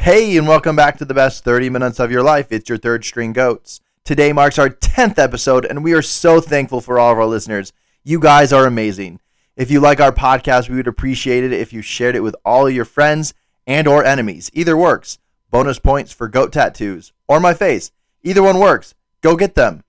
Hey, and welcome back to the best 30 minutes of your life. It's your third string goats. Today marks our 10th episode, and we are so thankful for all of our listeners. You guys are amazing. If you like our podcast, we would appreciate it if you shared it with all of your friends and or enemies. Either works. Bonus points for goat tattoos or my face. Either one works. Go get them.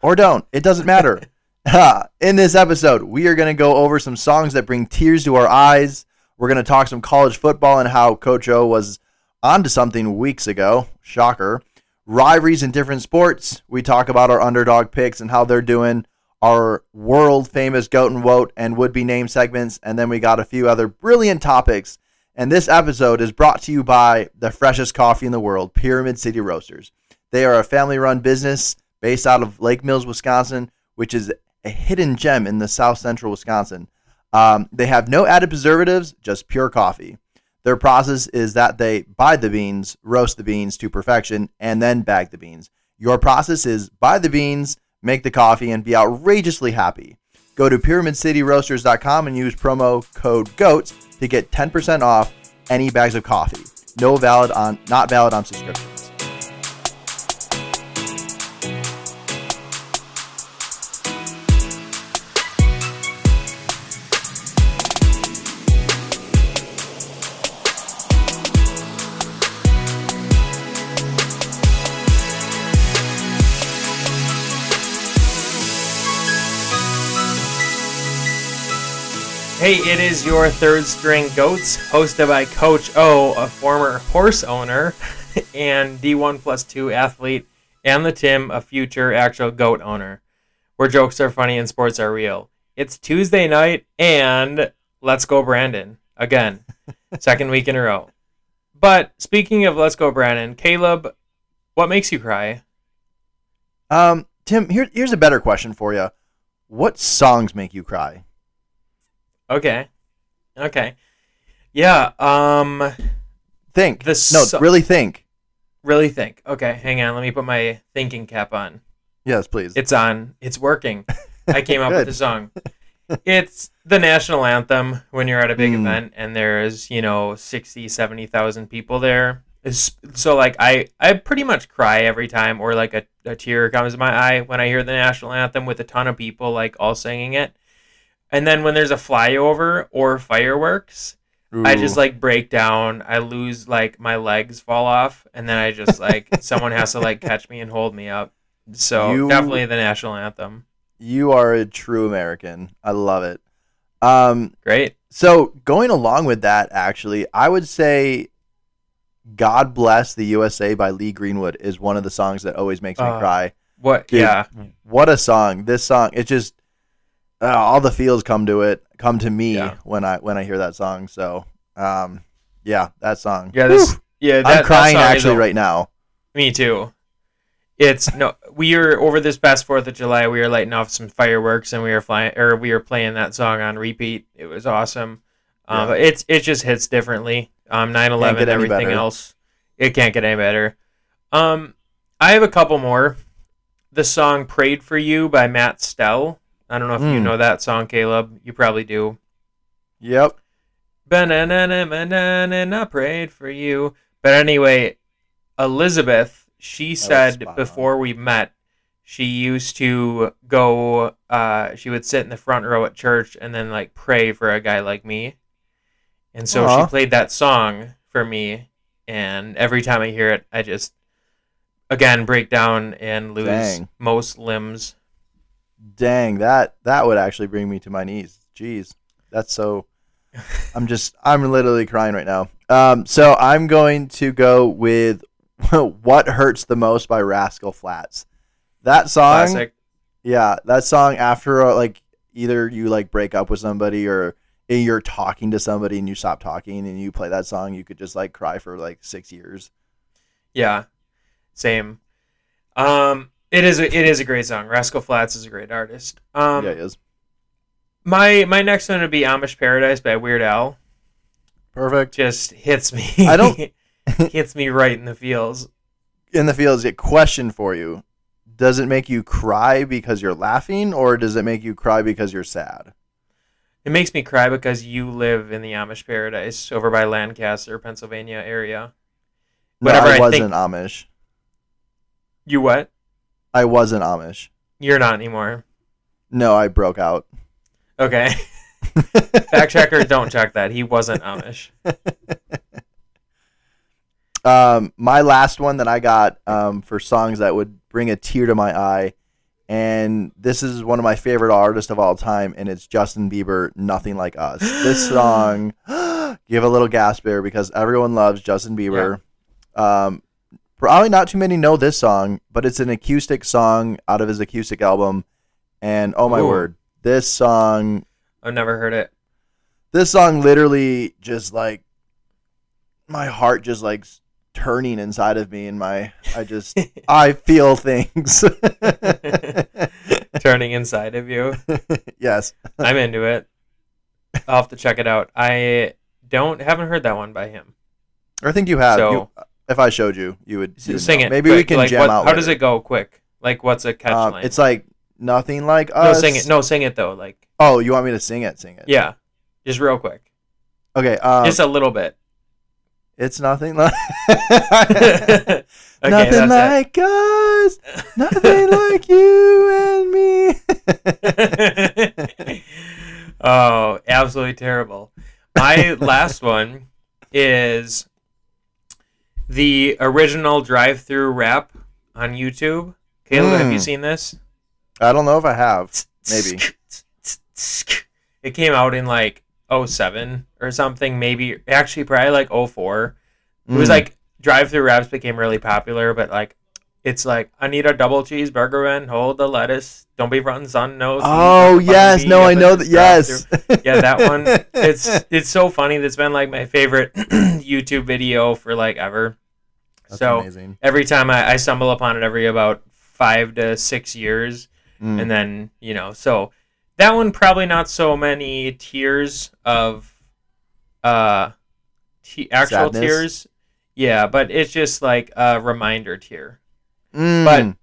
Or don't. It doesn't matter. In this episode, we are going to go over some songs that bring tears to our eyes. We're going to talk some college football and how Coach O was onto something weeks ago. Shocker. Rivalries in different sports. We talk about our underdog picks and how they're doing. Our world famous goat and woat and would be name segments. And then we got a few other brilliant topics. And this episode is brought to you by the freshest coffee in the world, Pyramid City Roasters. They are a family run business based out of Lake Mills, Wisconsin, which is a hidden gem in the south central Wisconsin. Um, they have no added preservatives, just pure coffee. Their process is that they buy the beans, roast the beans to perfection, and then bag the beans. Your process is buy the beans, make the coffee, and be outrageously happy. Go to pyramidcityroasters.com and use promo code GOATS to get 10% off any bags of coffee. No valid on not valid on subscriptions. Hey, it is your third string goats, hosted by Coach O, a former horse owner and D1 plus 2 athlete, and the Tim, a future actual goat owner. Where jokes are funny and sports are real. It's Tuesday night, and let's go, Brandon. Again, second week in a row. But speaking of let's go, Brandon, Caleb, what makes you cry? Um, Tim, here, here's a better question for you. What songs make you cry? Okay. Okay. Yeah. Um. Think. The no, really think. Really think. Okay. Hang on. Let me put my thinking cap on. Yes, please. It's on. It's working. I came up with the song. It's the national anthem when you're at a big Mm. event and there's, you know, 60, 70,000 people there. It's- So, like, I, I pretty much cry every time, or like a, a tear comes to my eye when I hear the national anthem with a ton of people, like, all singing it. And then when there's a flyover or fireworks, I just like break down. I lose like my legs fall off, and then I just like someone has to like catch me and hold me up. So You- definitely the national anthem. you are a true American. I love it. Um, Great. so going along with that, actually, I would say "God Bless the USA" by Lee Greenwood is one of the songs that always makes me Uh, cry. What? Dude, Yeah. what a song! This song, it just uh, all the feels come to it, come to me Yeah. when I when I hear that song. So, um, yeah, that song. Yeah. This. Whew. Yeah. That, I'm crying actually right now. Me too. It's no. We are over this past Fourth of July. We were lighting off some fireworks, and we were flying, or we were playing that song on repeat. It was awesome. Um, Yeah. it's it just hits differently. Um, 9/11, everything better. else, it can't get any better. Um, I have a couple more. The song "Prayed for You" by Matt Stell. I don't know if you Mm. know that song, Caleb. You probably do. Yep. Ba-na-na-na-na-na, I prayed for you. But anyway, Elizabeth, she said spot on. before we met, she used to go, uh, she would sit in the front row at church and then like pray for a guy like me. And so Aw. she played that song for me. And every time I hear it, I just, again, break down and lose Dang. most limbs. Dang, that that would actually bring me to my knees. Jeez, that's so. I'm just I'm literally crying right now. Um, so I'm going to go with "What Hurts the Most" by Rascal Flatts. That song, Classic. yeah, that song after uh, like either you like break up with somebody or you're talking to somebody and you stop talking and you play that song, you could just like cry for like six years. Yeah, same. Um, it is a, it is a great song. Rascal Flatts is a great artist. Um, yeah, it is my my next one would be Amish Paradise by Weird Al. perfect. Just hits me. I don't- hits me right in the feels. in the fields, a question for you. Does it make you cry because you're laughing or does it make you cry because you're sad? It makes me cry because you live in the Amish Paradise over by Lancaster, Pennsylvania area, No, Whatever I I wasn't think- Amish. You what? I wasn't Amish. You're not anymore. No, I broke out. Okay. Fact checkers don't check that. He wasn't Amish. um, my last one that I got um, for songs that would bring a tear to my eye, and this is one of my favorite artists of all time, and it's Justin Bieber. Nothing like us. This song, give a little gasp there because everyone loves Justin Bieber. Um, probably not too many know this song, but it's an acoustic song out of his acoustic album, and oh my Ooh. word, this song I've never heard it. this song literally just like my heart just like turning inside of me and my i just i feel things Turning inside of you. yes I'm into it. I'll have to check it out. I don't haven't heard that one by him. i think you have So- You- if i showed you you would, you Sing know. it. maybe we can like, jam what- out How does it go? Quick. Like what's a catch um, line? it's like nothing like no, us sing it. No, sing it though. Like oh you want me to sing it sing it yeah, just real quick, okay um, just a little bit. it's nothing like okay, nothing like us nothing like you and me oh, absolutely terrible. My last one is the original drive-through rap on YouTube. Caleb, have you Mm. seen this? i don't know if i have Maybe. It came out in like 07 or something, maybe actually probably like 04. It was Mm. like drive-through raps became really popular, but like it's like I need a double cheeseburger and hold the lettuce. Don't be front and son no. Oh yes, no, I know that. Yes. Yeah, that one. It's it's so funny. That's been like my favorite YouTube video for like ever. That's so amazing. every time I, I stumble upon it, every about five to six years, Mm. and then you know, so that one probably not so many tears of uh, te- actual Sadness? tears. Yeah, but it's just like a reminder tear. Mm.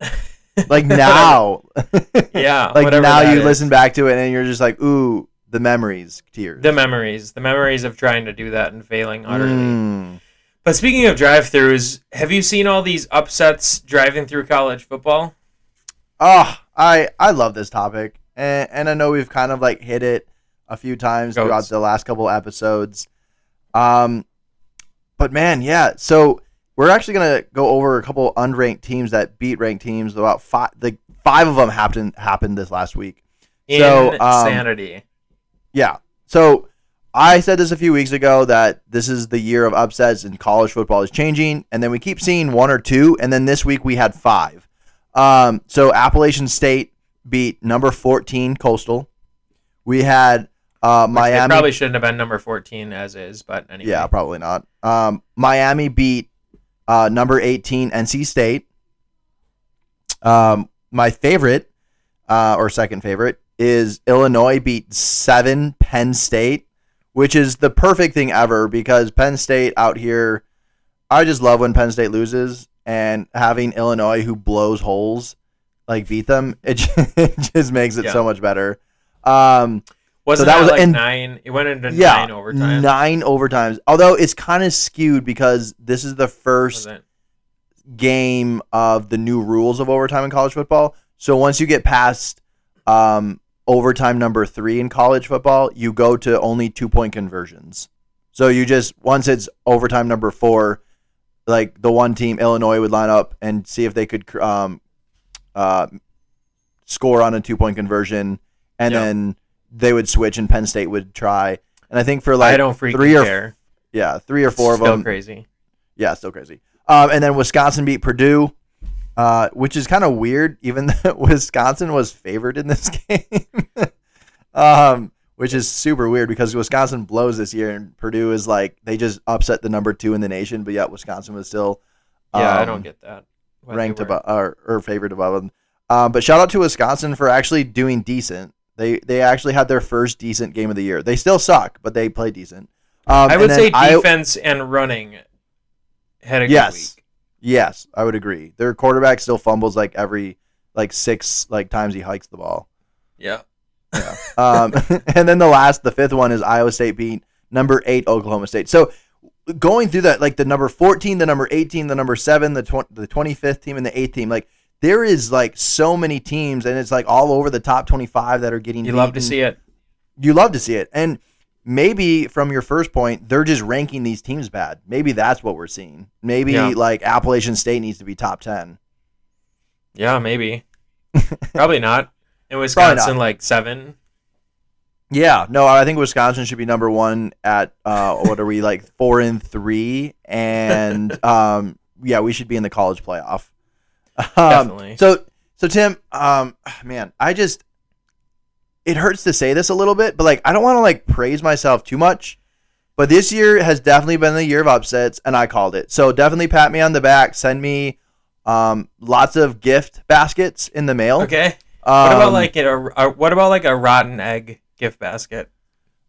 like now, Yeah, like now you is. listen back to it and you're just like, ooh, the memories, tears. the memories, the memories of trying to do that and failing utterly. Mm. But speaking of drive-throughs, have you seen all these upsets driving through college football? Oh, I I love this topic, and and I know we've kind of like hit it a few times throughout the last couple episodes. Um, but man, yeah. So we're actually gonna go over a couple unranked teams that beat ranked teams. About five, like five of them happened happened this last week. So, um, Insanity. Yeah. So I said this a few weeks ago that this is the year of upsets and college football is changing, and then we keep seeing one or two, and then this week we had five. Um, so Appalachian State beat number fourteen Coastal. We had uh, Miami. probably shouldn't have been number 14 as is, but anyway. yeah, probably not. Um, Miami beat uh, number eighteen NC State. Um, my favorite, uh, or second favorite, is Illinois beat seven Penn State, which is the perfect thing ever because Penn State out here, I just love when Penn State loses and having Illinois who blows holes like beat them. It just, it just makes it Yeah. so much better. Um, Wasn't that that, was- like and- nine? It went into yeah, nine overtime. nine overtimes. Although it's kind of skewed because this is the first game of the new rules of overtime in college football. So once you get past um, overtime number three in college football, you go to only two point conversions. So you just once it's overtime number four, like the one team Illinois would line up and see if they could um, uh, score on a two point conversion, and Yeah. then they would switch and Penn State would try. And I think for like I don't three or care. yeah three or four Still of them crazy. yeah, still crazy. Um, and then Wisconsin beat Purdue, uh, which is kind of weird, even though Wisconsin was favored in this game. um, which is super weird because Wisconsin blows this year, and Purdue is like they just upset the number two in the nation, but yet Wisconsin was still Yeah, I um, don't get that. Ranked above or, or favored above them. Um, but shout out to Wisconsin for actually doing decent. They they actually had their first decent game of the year. They still suck, but they play decent. Um, I would then say I- defense and running had a good Yes. week. Yes, I would agree. Their quarterback still fumbles like every like six like times he hikes the ball. Yeah. Um, and then the last, the fifth one is Iowa State beat number eight Oklahoma State. So going through that, like the number 14, the number 18, the number seven, the tw- the 25th team, and the eighth team, like there is like so many teams, and it's like all over the top 25 that are getting. You love to see it. You love to see it, and maybe from your first point, they're just ranking these teams bad. Maybe that's what we're seeing. Maybe Yeah. like Appalachian State needs to be top 10. Yeah, maybe. Probably not. In Wisconsin, not. like seven. Yeah, no, I think Wisconsin should be number one at uh, what are we like four and three, and um, yeah, we should be in the college playoff. Um, Definitely. So, so Tim, um, man, I just it hurts to say this a little bit, but like I don't want to like praise myself too much. But this year has definitely been the year of upsets, and I called it. So definitely pat me on the back. Send me um, lots of gift baskets in the mail. Okay. Um, What about like a, a what about like a rotten egg gift basket?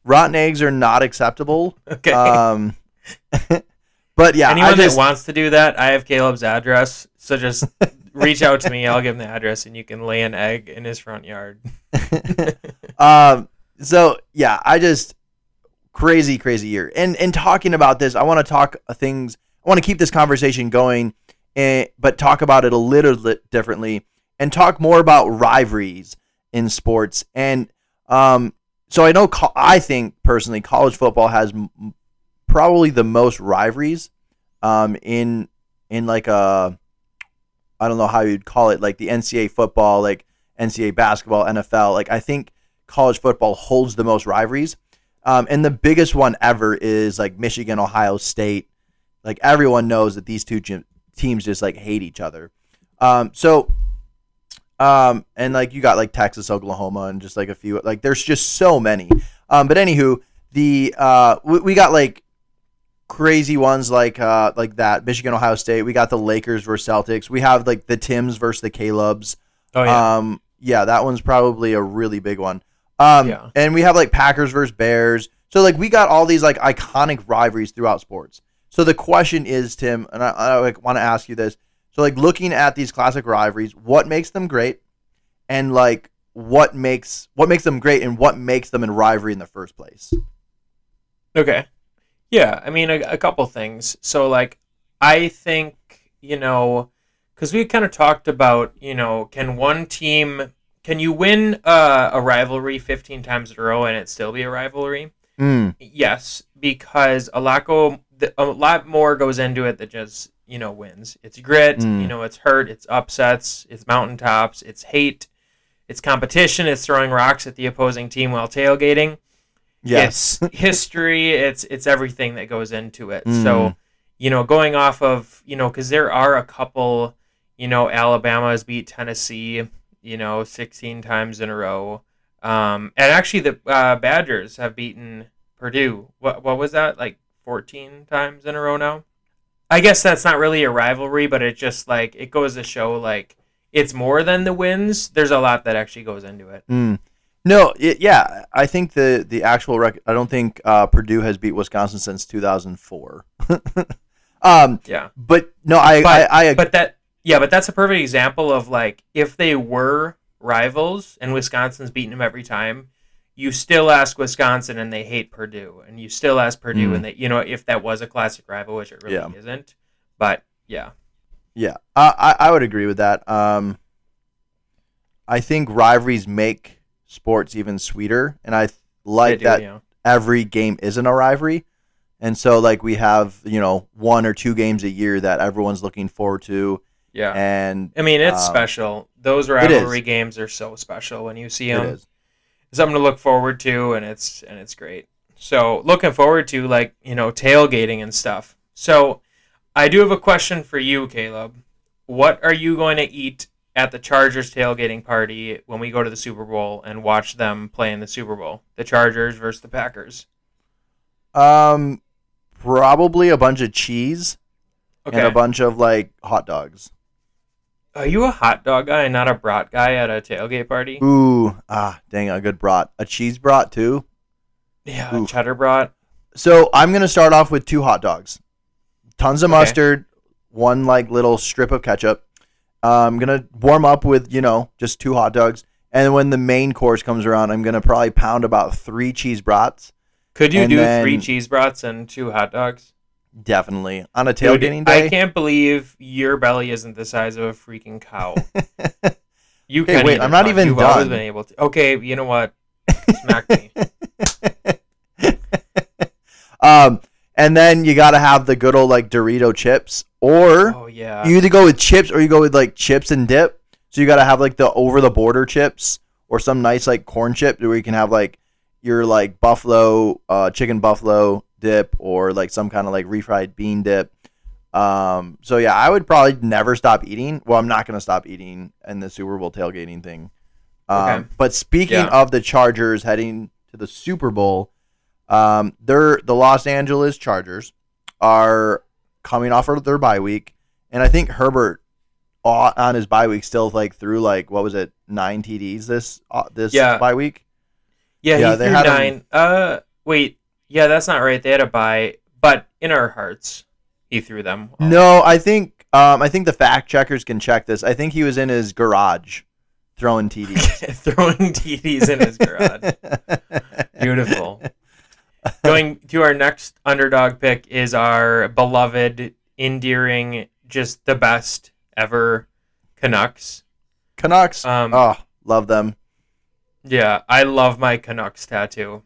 rotten eggs are not acceptable. Okay. Um, but yeah, Anyone I just, that wants to do that, I have Caleb's address. So just reach out to me. I'll give him the address, and you can lay an egg in his front yard. um, so yeah, I just crazy, crazy year. And and talking about this, I want to talk things. I want to keep this conversation going, eh, but talk about it a little bit differently, and talk more about rivalries in sports. And um, so I know, I think personally, college football has probably the most rivalries um, in in like a I don't know how you'd call it, like the NCAA football, like NCAA basketball, NFL. Like I think college football holds the most rivalries. Um, and the biggest one ever is like Michigan, Ohio State. Like everyone knows that these two gym- teams just like hate each other. Um, so, um, and like you got like Texas, Oklahoma, and just like a few. Like there's just so many. Um, but anywho, the uh, we, we got like crazy ones like uh like that Michigan, Ohio State. We got the Lakers versus Celtics. We have like the Tims versus the Caleb's. Oh yeah. Um, yeah, that one's probably a really big one. Um, Yeah. and we have like Packers versus Bears. So like we got all these like iconic rivalries throughout sports. So the question is, Tim, and I, I like, want to ask you this. So like looking at these classic rivalries, what makes them great, and like what makes what makes them great, and what makes them in rivalry in the first place? Okay. Yeah, I mean a, a couple things. So like I think, you know, cuz we kind of talked about, you know, can one team can you win uh, a rivalry 15 times in a row and it still be a rivalry? Mm, Yes, because a lot go a lot more goes into it than just, you know, wins. It's grit, Mm. you know, it's hurt, it's upsets, it's mountaintops, it's hate, it's competition, it's throwing rocks at the opposing team while tailgating yes. it's history it's it's everything that goes into it. Mm. so you know going off of you know because there are a couple you know Alabama's beat tennessee you know 16 times in a row. Um and actually the uh, badgers have beaten purdue. What what was that? Like 14 times in a row now? I guess that's not really a rivalry but it just like it goes to show like it's more than the wins. There's a lot that actually goes into it. Mm. No, it, yeah, I think the the actual record. I don't think uh, Purdue has beat Wisconsin since 2004. um, yeah but no, I But- I, I but that yeah, but that's a perfect example of like if they were rivals and Wisconsin's beating them every time, you still ask Wisconsin and they hate Purdue, and you still ask Purdue Mm. and they you know if that was a classic rival, which it really Yeah. isn't. But yeah, yeah, I, I I would agree with that. Um, I think rivalries make sports even sweeter, and I like do, that know. every game isn't a rivalry. And so, like, we have, you know, one or two games a year that everyone's looking forward to. Yeah, And I mean it's um, special. Those rivalry games are so special when you see them. something to look forward to and it's and it's great so looking forward to like you know tailgating and stuff so i do have a question for you caleb what are you going to eat at the chargers tailgating party when we go to the super bowl and watch them play in the super bowl the chargers versus the packers Um, probably a bunch of cheese okay and a bunch of, like, hot dogs. are you a hot dog guy and not a brat guy at a tailgate party Ooh, ah, dang, a good brat. A cheese brat, too. yeah oof. cheddar brat So I'm gonna start off with two hot dogs, tons of Okay. mustard, one like little strip of ketchup. Uh, I'm gonna warm up with you know just two hot dogs, and when the main course comes around, I'm gonna probably pound about three cheese brats. could you And do then- three cheese brats and two hot dogs Definitely on a Dude, tailgating day. I can't believe your belly isn't the size of a freaking cow. You can wait, I'm not even You've always done. been able to. Okay, you know what? Smack me. um, and then you got to have the good old like Dorito chips, or Oh yeah. you either go with chips or you go with like chips and dip. So you got to have like the over the border chips or some nice like corn chip where you can have like your like buffalo uh, chicken buffalo dip or like some kind of like refried bean dip. Um, so yeah, I would probably never stop eating. Well, I'm not gonna stop eating in the Super Bowl tailgating thing. Um, Okay. But speaking Yeah. of the Chargers heading to the Super Bowl, um, they're the Los Angeles Chargers are coming off of their bye week, and I think Herbert on his bye week still like threw like what was it nine TDs this uh, this Yeah. bye week. yeah, yeah, he they threw had him- nine. Uh, wait. Yeah, that's not right. They had a bye, but in our hearts, he threw them. all. No, I think um, I think the fact checkers can check this. I think he was in his garage throwing TDs. throwing TDs in his garage. Beautiful. Going to our next underdog pick is our beloved, endearing, just the best ever Canucks. Canucks. Um, oh, love them. Yeah, I love my Canucks tattoo.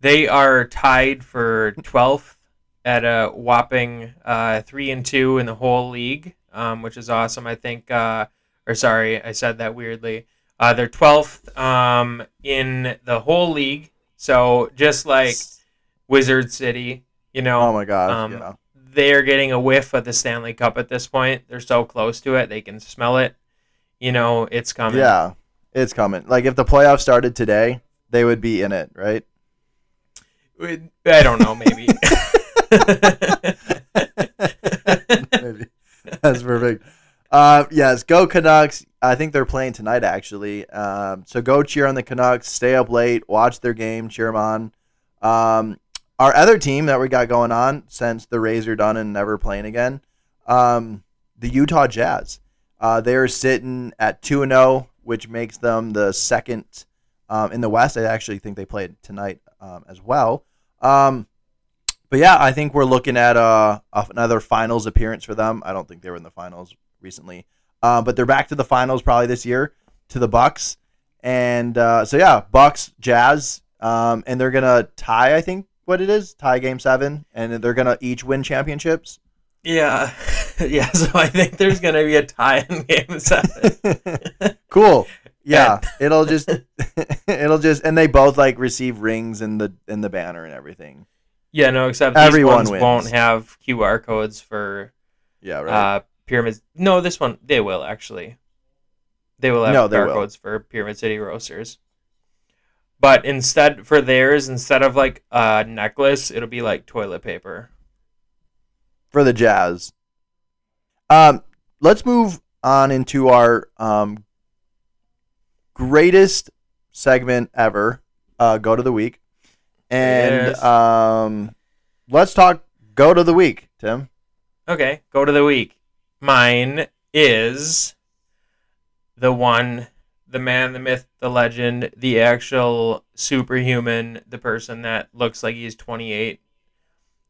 They are tied for 12th at a whopping uh, 3 and 2 in the whole league, um, which is awesome. I think, uh, or sorry, I said that weirdly. Uh, they're 12th um, in the whole league. So just like Wizard City, you know, Oh my god. um, yeah. they're getting a whiff of the Stanley Cup at this point. They're so close to it. They can smell it. You know, it's coming. Yeah, it's coming. Like if the playoffs started today, they would be in it, right? I don't know, maybe. Maybe. That's perfect. Uh, yes, go Canucks. I think they're playing tonight, actually. Um, so go cheer on the Canucks. Stay up late, watch their game, cheer them on. Um, our other team that we got going on since the Rays are done and never playing again, um, the Utah Jazz. Uh, they are sitting at two and zero, which makes them the second um, in the West. I actually think they played tonight um, as well. Um, but yeah, I think we're looking at uh, another finals appearance for them. I don't think they were in the finals recently, uh, but they're back to the finals probably this year to the Bucks. And uh, so yeah, Bucks, Jazz, um, and they're gonna tie. I think what it is tie game seven, and they're gonna each win championships. yeah. Yeah, so I think there's going to be a tie in game seven. cool. Yeah, it'll just it'll just and they both like receive rings in the in the banner and everything. Yeah, no, except Everyone won't have QR codes for Yeah, right. uh, pyramids. No, this one, they will actually. They will have No, they QR will. codes for Pyramid City Roasters. But instead, for theirs, instead of like a necklace, it'll be like toilet paper. for the Jazz. Um, let's move on into our um, greatest segment ever. Uh, go to the week, and Yes. um, let's talk go to the week, Tim. Okay, go to the week. Mine is the one, the man, the myth, the legend, the actual superhuman, the person that looks like he's 28,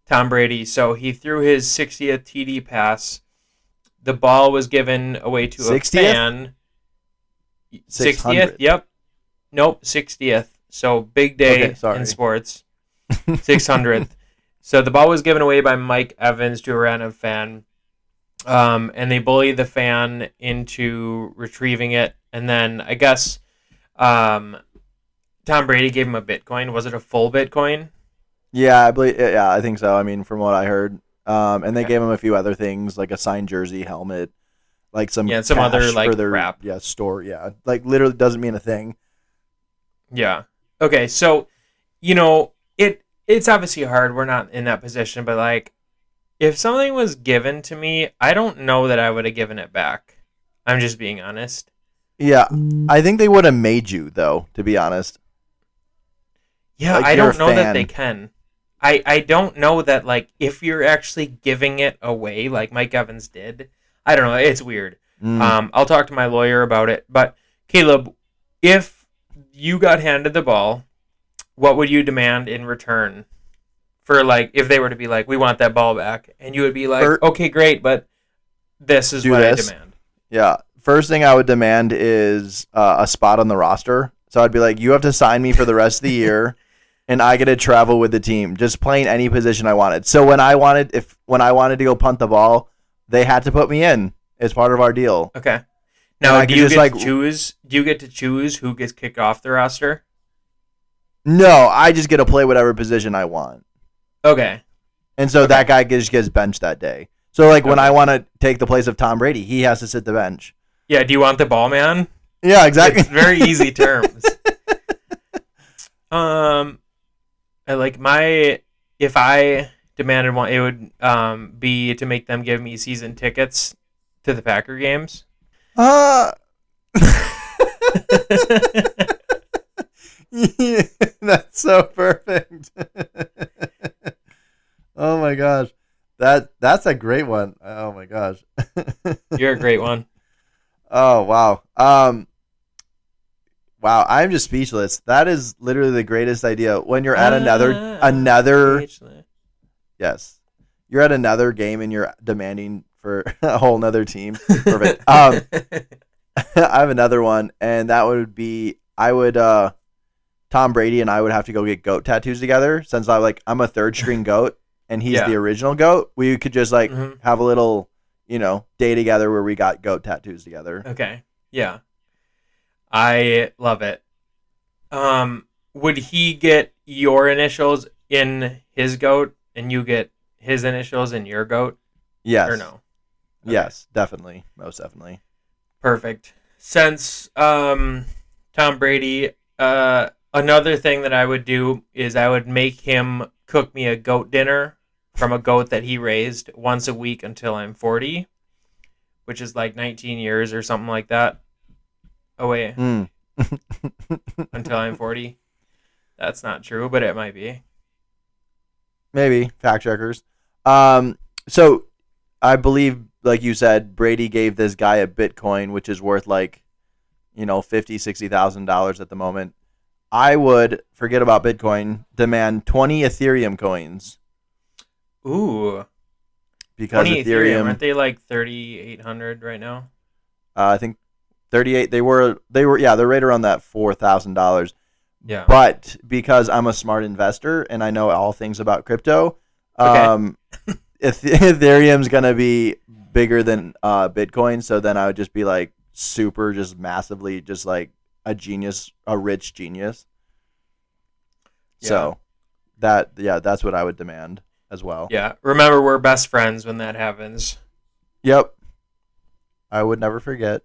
Tom Brady. So he threw his 60th TD pass. The ball was given away to a 60th? fan. 60th? 600. Yep. Nope, 60th. So big day Okay, in sports. 600th. so the ball was given away by Mike Evans to a random fan. Um, and they bullied the fan into retrieving it. And then I guess um, Tom Brady gave him a Bitcoin. Was it a full Bitcoin? Yeah, I believe. Yeah, I think so. I mean, from what I heard, um, and they Okay. gave him a few other things like a signed jersey, helmet, like some Yeah, some other, like, their, crap. Yeah, store. Yeah, like literally doesn't mean a thing. Yeah. Okay, so you know, it it's obviously hard. We're not in that position, but like if something was given to me, I don't know that I would have given it back. I'm just being honest. Yeah, I think they would have made you though. To be honest. Yeah, Like, I don't know that they can. I I don't know that like if you're actually giving it away like Mike Evans did. I don't know. It's weird. Mm. Um, I'll talk to my lawyer about it. But Caleb, if you got handed the ball, what would you demand in return for like if they were to be like, we want that ball back, and you would be like, For- okay, great, but this is what this. I demand. Yeah. First thing I would demand is uh, a spot on the roster. So I'd be like, you have to sign me for the rest of the year, and I get to travel with the team, just playing any position I wanted. So when I wanted, if when I wanted to go punt the ball, they had to put me in as part of our deal. Okay. Now, do you just, get like- to choose? Do you get to choose who gets kicked off the roster? No, I just get to play whatever position I want, Okay. and so that guy just gets benched that day. So like when I want to take the place of Tom Brady, he has to sit the bench. Yeah. Do you want the ball man? Yeah, exactly. It's very easy terms. um, I like my if I demanded one, it would um be to make them give me season tickets to the Packer games. Uh, Yeah, that's so perfect. Oh my gosh. That that's a great one. Oh my gosh. You're a great one. oh wow. Um Wow, I'm just speechless. That is literally the greatest idea. When you're at another Ah, another Actually. yes. You're at another game and you're demanding for a whole nother team. Perfect. Um I have another one, and that would be I would uh Tom Brady and I would have to go get goat tattoos together since I like I'm a third string goat and he's Yeah. the original goat. We could just like Mhm. have a little, you know, day together where we got goat tattoos together. Okay. Yeah. I love it. Um, would he get your initials in his goat and you get his initials in your goat Yes. or no? Okay. Yes, definitely. Most definitely. Perfect. Since um Tom Brady, uh another thing that I would do is I would make him cook me a goat dinner from a goat that he raised once a week until I'm 40, which is like 19 years or something like that. Oh wait, Hmm. until I'm 40. That's not true, but it might be. Maybe fact checkers. Um, so I believe, like you said, Brady gave this guy a Bitcoin, which is worth like, you know, fifty, sixty thousand dollars at the moment. I would forget about Bitcoin, demand twenty Ethereum coins Ooh, because 20 Ethereum. Ethereum. Aren't they like 3,800 right now? uh, I think thirty-eight. They were, they were, yeah, they're right around that four thousand dollars. Yeah. But because I'm a smart investor and I know all things about crypto, Okay. um, Eth- Ethereum's gonna be bigger than uh, Bitcoin. So then I would just be like super, just massively, just like a genius, a rich genius. So that yeah, that's what I would demand as well. Yeah. Remember, we're best friends when that happens. Yep. I would never forget.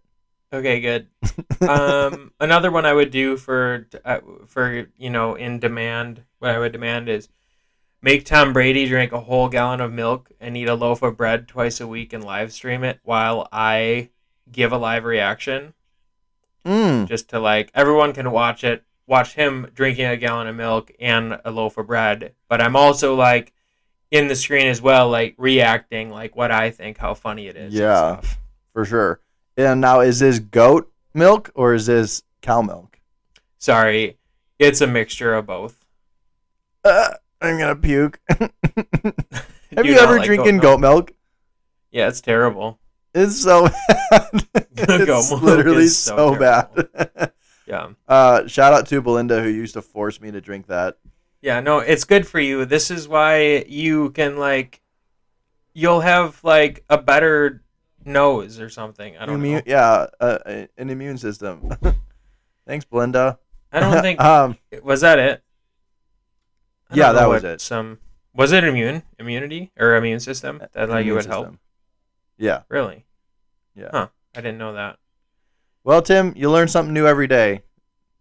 Okay, good. um, another one I would do for uh, for you know in demand, what I would demand is make Tom Brady drink a whole gallon of milk and eat a loaf of bread twice a week and live stream it while I give a live reaction, Mm. just to like everyone can watch it, watch him drinking a gallon of milk and a loaf of bread. But I'm also like in the screen as well, like reacting like what I think, how funny it is. Yeah. For sure. And now, is this goat milk or is this cow milk? Sorry, it's a mixture of both. Uh, I'm gonna puke. Have Do you ever like drinking milk? goat milk? Yeah, it's terrible. It's so bad. it's literally is so so, bad. Yeah. uh, shout out to Belinda who used to force me to drink that. Yeah, no, it's good for you. This is why you can like you'll have like a better nose or something. I don't Immune, know. yeah, uh, an immune system. Thanks, Belinda. I don't think um, was that it? Yeah, that was it. Some was it immune immunity or immune system that like it immune would help? Yeah, Really? yeah. Huh. I didn't know that. Well, Tim, you learn something new every day,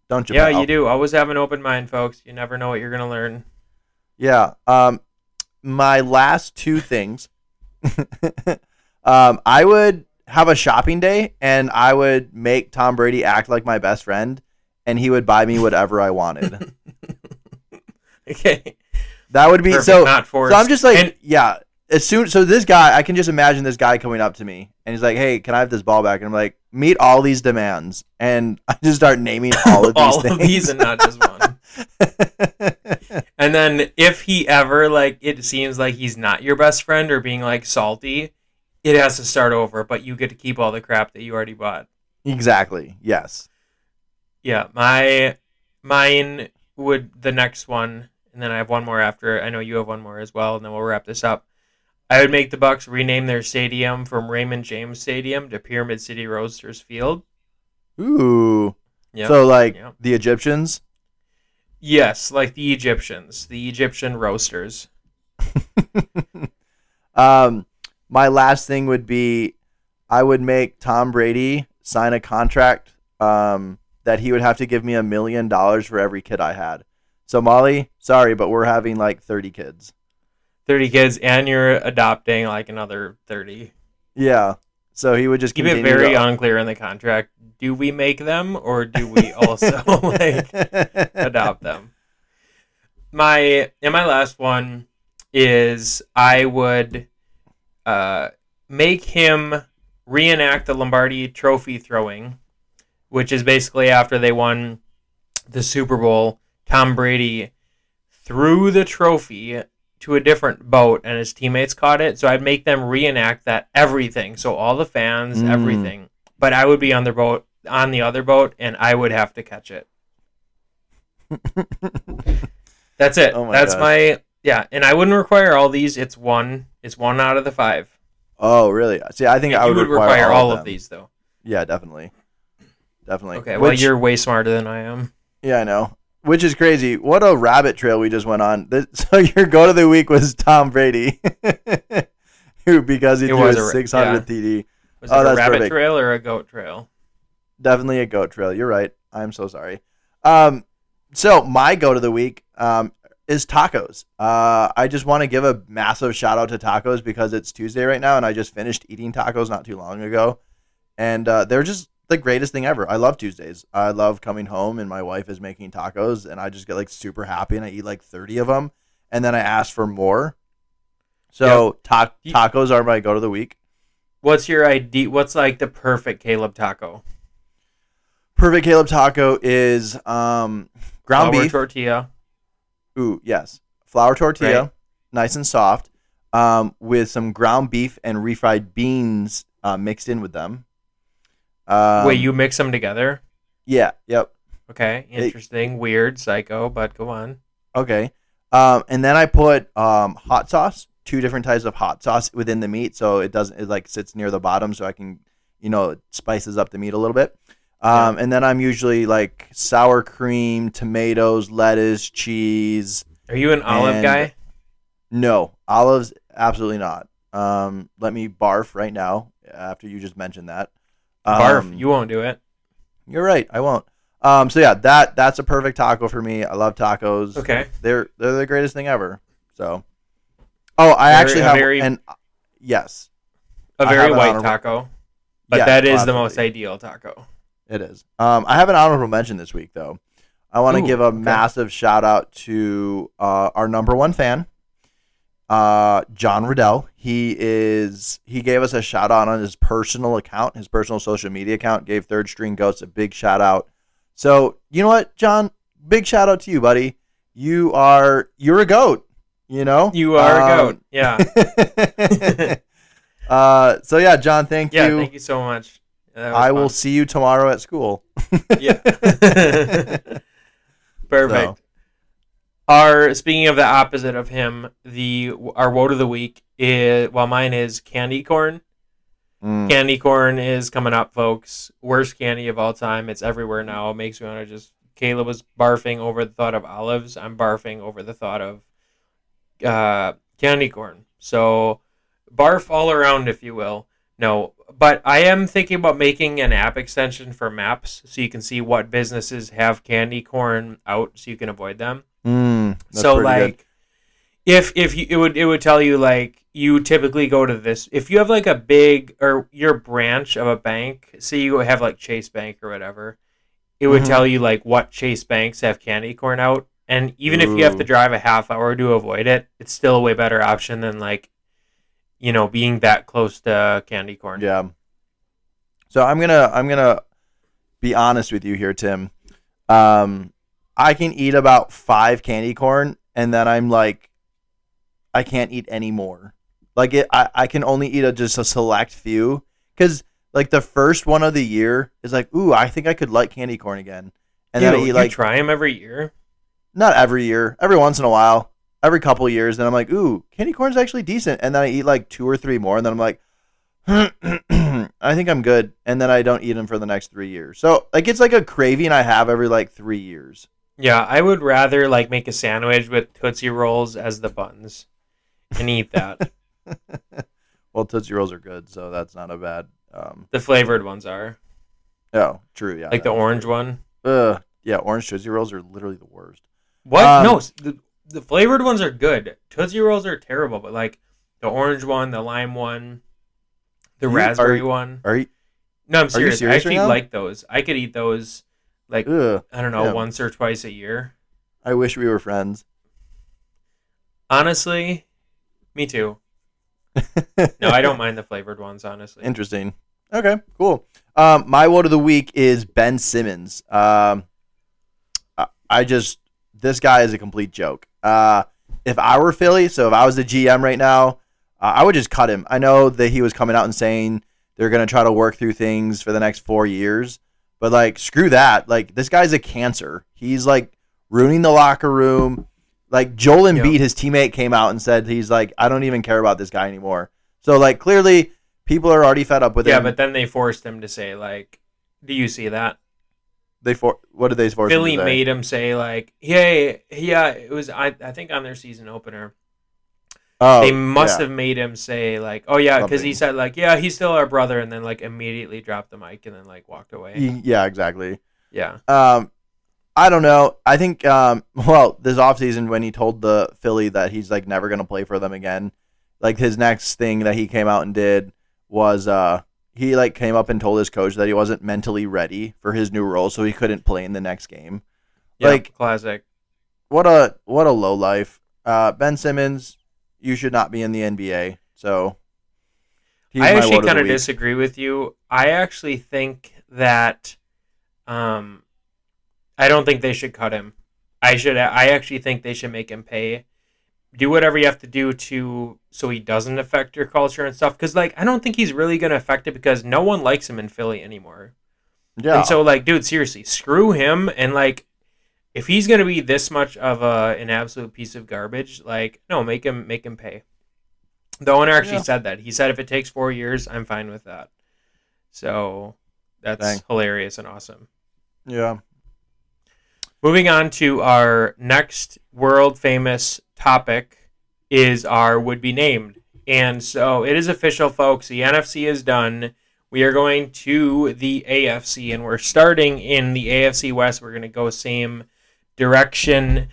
don't you? Yeah, pal? you do. Always have an open mind, folks. You never know what you're gonna learn. Yeah. Um, my last two things. um, I would have a shopping day, and I would make Tom Brady act like my best friend, and he would buy me whatever I wanted. okay. That would be Perfect, so. So I'm just like, And- yeah. As soon, so this guy, I can just imagine this guy coming up to me, and he's like, "Hey, can I have this ball back?" And I'm like, "Meet all these demands," and I just start naming all of these all things. of these and not just one. And then if he ever like it seems like he's not your best friend or being like salty, it has to start over, but you get to keep all the crap that you already bought. Exactly. Yes. Yeah, my mine would the next one, and then I have one more after. I know you have one more as well, and then we'll wrap this up. I would make the Bucks rename their stadium from Raymond James Stadium to Pyramid City Roasters Field. Ooh. Yeah. So like Yep. the Egyptians. yes, like the Egyptians, the Egyptian roasters. um, my last thing would be, I would make Tom Brady sign a contract um, that he would have to give me a million dollars for every kid I had. So Molly, sorry, but we're having like thirty kids. 30 kids and you're adopting like another 30 Yeah. So he would just keep it very to- unclear in the contract. Do we make them or do we also like adopt them? My and my last one is i would uh make him reenact the lombardi trophy throwing which is basically after they won the super bowl tom brady threw the trophy to a different boat and his teammates caught it so i'd make them reenact that everything so all the fans Mm. everything but i would be on the boat on the other boat and i would have to catch it that's it Oh my that's gosh. my yeah and i wouldn't require all these it's one it's one out of the five oh, really? See, I think And I you would, would require, all, of, them. these though Yeah, definitely, definitely. okay well you're way smarter than i am Yeah, I know. Which is crazy. What a rabbit trail we just went on. This, so your go to the week was Tom Brady, who because he It threw was a his ra- 600th TD. was Oh, it a rabbit perfect. trail or a goat trail Definitely a goat trail. You're right. I'm so sorry. Um, so my go to the week um, is tacos. Uh, I just want to give a massive shout out to tacos because it's Tuesday right now, and I just finished eating tacos not too long ago, and uh, they're just the greatest thing ever. I love Tuesdays. I love coming home and my wife is making tacos, and I just get like super happy, and I eat like 30 of them, and then I ask for more. So ta- tacos are my go to the week. what's your ID what's like the perfect caleb taco Perfect Caleb taco is um, ground Flour beef. tortilla Ooh, yes. Flour tortilla, Right. nice and soft, um, with some ground beef and refried beans uh, mixed in with them. Um, wait you mix them together Yeah. Yep. okay interesting weird psycho but go on Okay. Um, and then I put um, hot sauce, two different types of hot sauce within the meat, so it doesn't it like sits near the bottom, so I can, you know, it spices up the meat a little bit. Um, and then I'm usually like sour cream, tomatoes, lettuce, cheese. are you an olive And- guy No, olives, absolutely not. Um, let me barf right now after you just mentioned that. Barf Um, you won't do it You're right. I won't. Um, so yeah, that that's a perfect taco for me. I love tacos. okay They're they're the greatest thing ever. So, oh, I Very- actually have very- and yes, a very white honorable- taco but Yeah, that is the most ideal taco it is. Um, I have an honorable mention this week though. I want to give a okay. massive shout out to uh, our number one fan, uh, John Riddell. He is he gave us a shout out on his personal account, his personal social media account. Gave Third String Goats a big shout out. So you know what, John? Big shout out to you, buddy. You are you're a goat. You know you are a Um, goat yeah uh, so yeah, John, thank you. yeah you. thank you so much I will see you tomorrow at school. yeah perfect So, Our speaking of the opposite of him, the our woe of the week is well, mine is candy corn. mm, Candy corn is coming up, folks. Worst candy of all time. It's everywhere now. It makes me want to just. Kayla was barfing over the thought of olives. I'm barfing over the thought of uh, candy corn. So barf all around, if you will. No, but I am thinking about making an app extension for maps so you can see what businesses have candy corn out, so you can avoid them mm, that's so pretty good. like if if you it would it would tell you like you typically go to this if you have like a big or your branch of a bank say you have like chase bank or whatever it would Mhm. tell you like what chase banks have candy corn out and even if you have to drive a half hour to avoid it it's still a way better option than like you know being that close to candy corn Yeah. So I'm gonna I'm gonna be honest with you here, Tim. Um, I can eat about five candy corn and then I'm like, I can't eat any more. Like it, I, I can only eat a, just a select few because like the first one of the year is like, ooh, I think I could like candy corn again, and then I eat you like try them every year. not every year, every once in a while, every couple years. Then I'm like, ooh, candy corn's actually decent, and then I eat like two or three more, and then I'm like, I think I'm good, and then I don't eat them for the next three years. So like it's like a craving I have every like three years. Yeah, I would rather like make a sandwich with Tootsie Rolls as the buns and eat that. well, Tootsie Rolls are good, so that's not a bad. Um, the flavored ones are. oh, true, yeah. Like the orange one. Ugh, yeah, orange Tootsie Rolls are literally the worst. What? Um, no, the, the flavored ones are good. Tootsie Rolls are terrible, but like the orange one, the lime one, the You- raspberry are- one. Are you? No, I'm serious. serious I right actually now? like those. I could eat those like Ugh, I don't know, Yeah. once or twice a year. I wish we were friends. Honestly, me too. No, I don't mind the flavored ones, honestly. Interesting. Okay, cool. Um, my vote of the week is Ben Simmons. Um, I, I just this guy is a complete joke. Uh, if I were Philly, so if I was the GM right now, uh, I would just cut him. I know that he was coming out and saying they're gonna try to work through things for the next four years, but like screw that. Like this guy's a cancer. He's like ruining the locker room. Like Joel Embiid, his teammate, came out and said he's like, I don't even care about this guy anymore. So like clearly people are already fed up with it. yeah, him. but then they forced him to say like, "Do you see that?" they for what did they force him Philly to say? made him say like, "Hey, yeah, it was I, I think on their season opener. Oh, they must yeah. have made him say like, "Oh yeah," because he said like, "Yeah, he's still our brother," and then like immediately dropped the mic and then like walked away. Yeah, exactly. Yeah, Um, I don't know. I think um, well, this offseason when he told the Philly that he's like never gonna play for them again, like his next thing that he came out and did was uh he like came up and told his coach that he wasn't mentally ready for his new role, so he couldn't play in the next game. yeah, Like- classic. What a what a low life. Uh, Ben Simmons, you should not be in the NBA. So I actually kind of disagree with you. I actually think that, um, I don't think they should cut him. I should. I actually think they should make him pay. Do whatever you have to do to so he doesn't affect your culture and stuff. Because like I don't think he's really gonna affect it because no one likes him in Philly anymore. Yeah. And so like, dude, seriously, screw him. And like, if he's gonna be this much of a an absolute piece of garbage, like, no, make him make him pay. The owner actually Yeah. said that. He said if it takes four years, I'm fine with that. So that's Dang. hilarious and awesome. yeah. Moving on to our next world famous topic is our would be named. And so it is official, folks. The NFC is done. We are going to the AFC, and we're starting in the AFC West. We're going to go same direction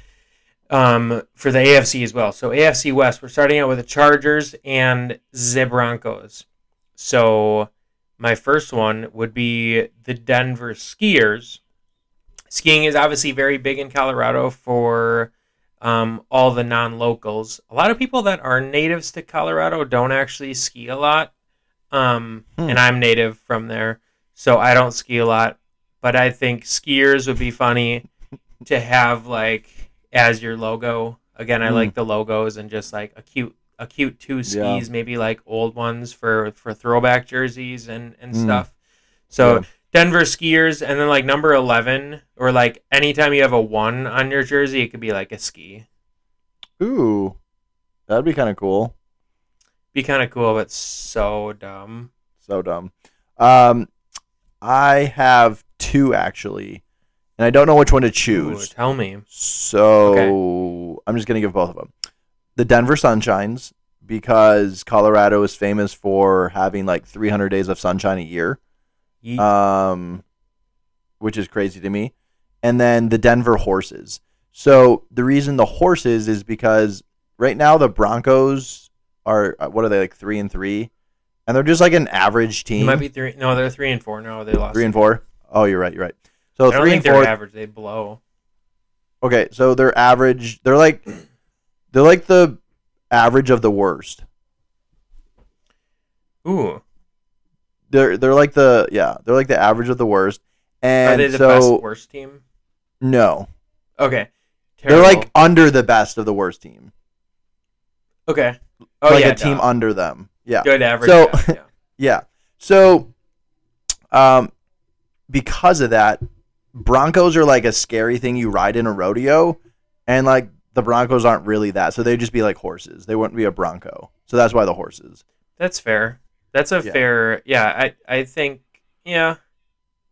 um, for the AFC as well. So AFC West, we're starting out with the Chargers and the Broncos. So my first one would be the Denver Skiers. Skiing is obviously very big in Colorado for um, all the non-locals. A lot of people that are natives to Colorado don't actually ski a lot, um, Hmm. and I'm native from there, so I don't ski a lot. But I think skiers would be funny to have like as your logo. Again, I Hmm. like the logos and just like a cute, a cute two Yeah. skis, maybe like old ones for for throwback jerseys and and Hmm. stuff. So Yeah. Denver skiers, and then like number eleven, or like anytime you have a one on your jersey, it could be like a ski. Ooh, that'd be kind of cool. Be kind of cool, but so dumb. So dumb. Um, I have two actually, and I don't know which one to Ooh, choose. tell me. So I'm just gonna give both of them. The Denver Sunshines, because Colorado is famous for having like 300 days of sunshine a year, Yeet. um, which is crazy to me. And then the Denver Horses. So the reason the horses is because right now the Broncos are uh, what are they like three and three, and they're just like an average It team. might be three. No, they're three and four. No, they lost. three and four. Oh, you're right. You're right. So I don't three think and they're four. average. They blow. Okay, so they're average. They're like they're like the average of the worst. Ooh, They're they're like the yeah, they're like the average of the worst. are And they the so best worst team? no. Okay, They're like under the best of the worst team. okay. Oh like yeah, a team duh. under them. Yeah. good average. So- yeah, yeah. Yeah. So, um, because of that, Broncos are like a scary thing you ride in a rodeo, and like the Broncos aren't really that. So they'd just be like horses. They wouldn't be a Bronco. So that's why the horses. That's fair. That's a Yeah. fair. Yeah, I I think yeah,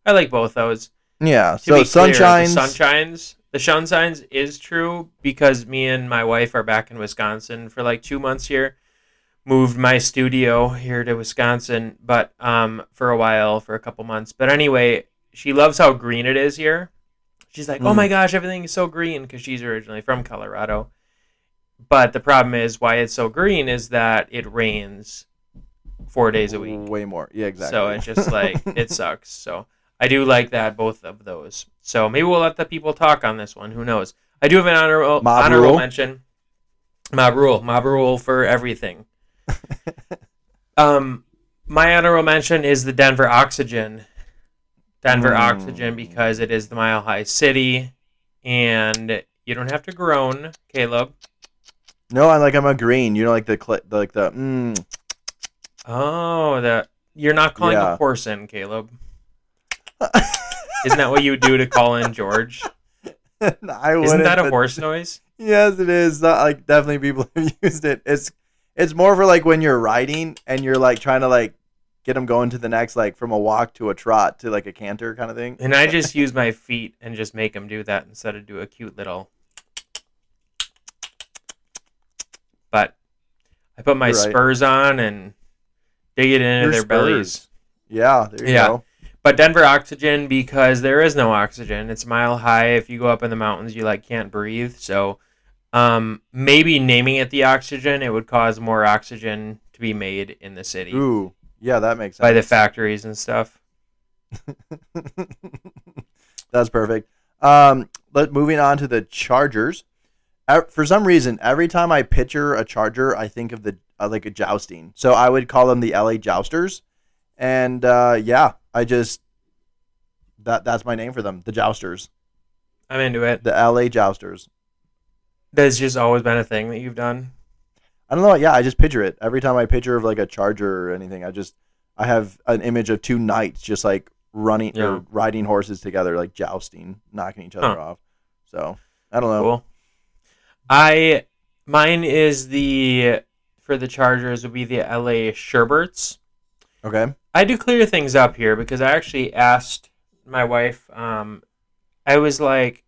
I like both those. Yeah. To so clear, sunshines. the sunshines, the sunshines is true because me and my wife are back in Wisconsin for like two months here. Moved my studio here to Wisconsin, but um for a while, for a couple months. But anyway, she loves how green it is here. She's like, "Oh Mm. my gosh, everything is so green" because she's originally from Colorado. But the problem is why it's so green is that it rains four days a week. Way more. Yeah. Exactly. So it's just like it sucks. So I do like that both of those. So maybe we'll let the people talk on this one. Who knows? I do have an honorable Mob honorable rule? mention. Mob rule, mob rule for everything. um, my honorable mention is the Denver Oxygen. Denver Mm. Oxygen because it is the Mile High City, and you don't have to groan, Caleb. no, I like I'm agreeing. You know, like the cl- like the. Mm, Oh, that you're not calling Yeah. a horse in, Caleb. Isn't that what you would do to call in George? I Isn't that a horse noise? Yes, it is. Not, like definitely people have used it. It's it's more for like when you're riding and you're like trying to like get them going to the next like from a walk to a trot to like a canter kind of thing. And I just use my feet and just make them do that instead of do a cute little. But I put my right. spurs on and dig it into Your their spurs. bellies. Yeah, there you Yeah. go. But Denver oxygen because there is no oxygen. It's mile high. If you go up in the mountains, you like can't breathe. So um, maybe naming it the oxygen, it would cause more oxygen to be made in the city Ooh, yeah, that makes sense. by the factories and stuff. That's perfect. Um, but moving on to the Chargers. For some reason, every time I picture a Charger, I think of the uh, like a jousting. So I would call them the LA Jousters. And uh, yeah, I just that that's my name for them, the Jousters, I'm into it. the LA Jousters. That's just always been a thing that you've done. I don't know. Yeah, I just picture it every time I picture of like a Charger or anything. I just I have an image of two knights just like running Yeah. or riding horses together, like jousting, knocking each other Huh. off. So I don't know. Cool. I mine is the for the Chargers would be the LA Sherberts. Okay. I do clear things up here because I actually asked my wife. Um, I was like,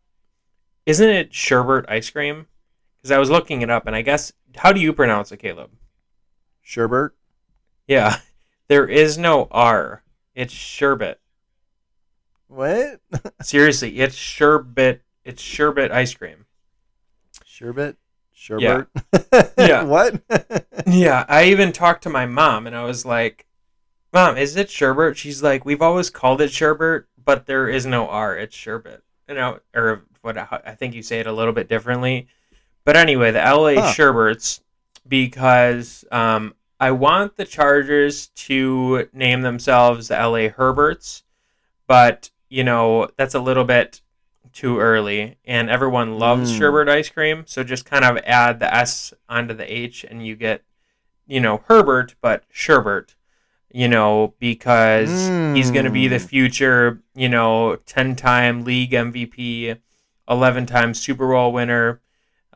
"Isn't it sherbet ice cream?" Because I was looking it up, and I guess how do you pronounce it, Caleb? Sherbert. Yeah, there is no R. It's sherbet. What? Seriously, it's sherbet. It's sherbet ice cream. Sherbet? Yeah. Sherbert? Yeah. what? Yeah, I even talked to my mom and I was like, Mom, is it sherbet? She's like, We've always called it sherbet, but there is no R. It's sherbet. You know, or what I think you say it a little bit differently. But anyway, the LA Huh. Sherbets, because um, I want the Chargers to name themselves the LA Herberts, but, you know, that's a little bit too early. And everyone loves Mm. sherbet ice cream. So just kind of add the S onto the H and you get, you know, Herbert, but sherbet. You know, because he's going to be the Mm. future, you know, 10 time league MVP, 11 time Super Bowl winner.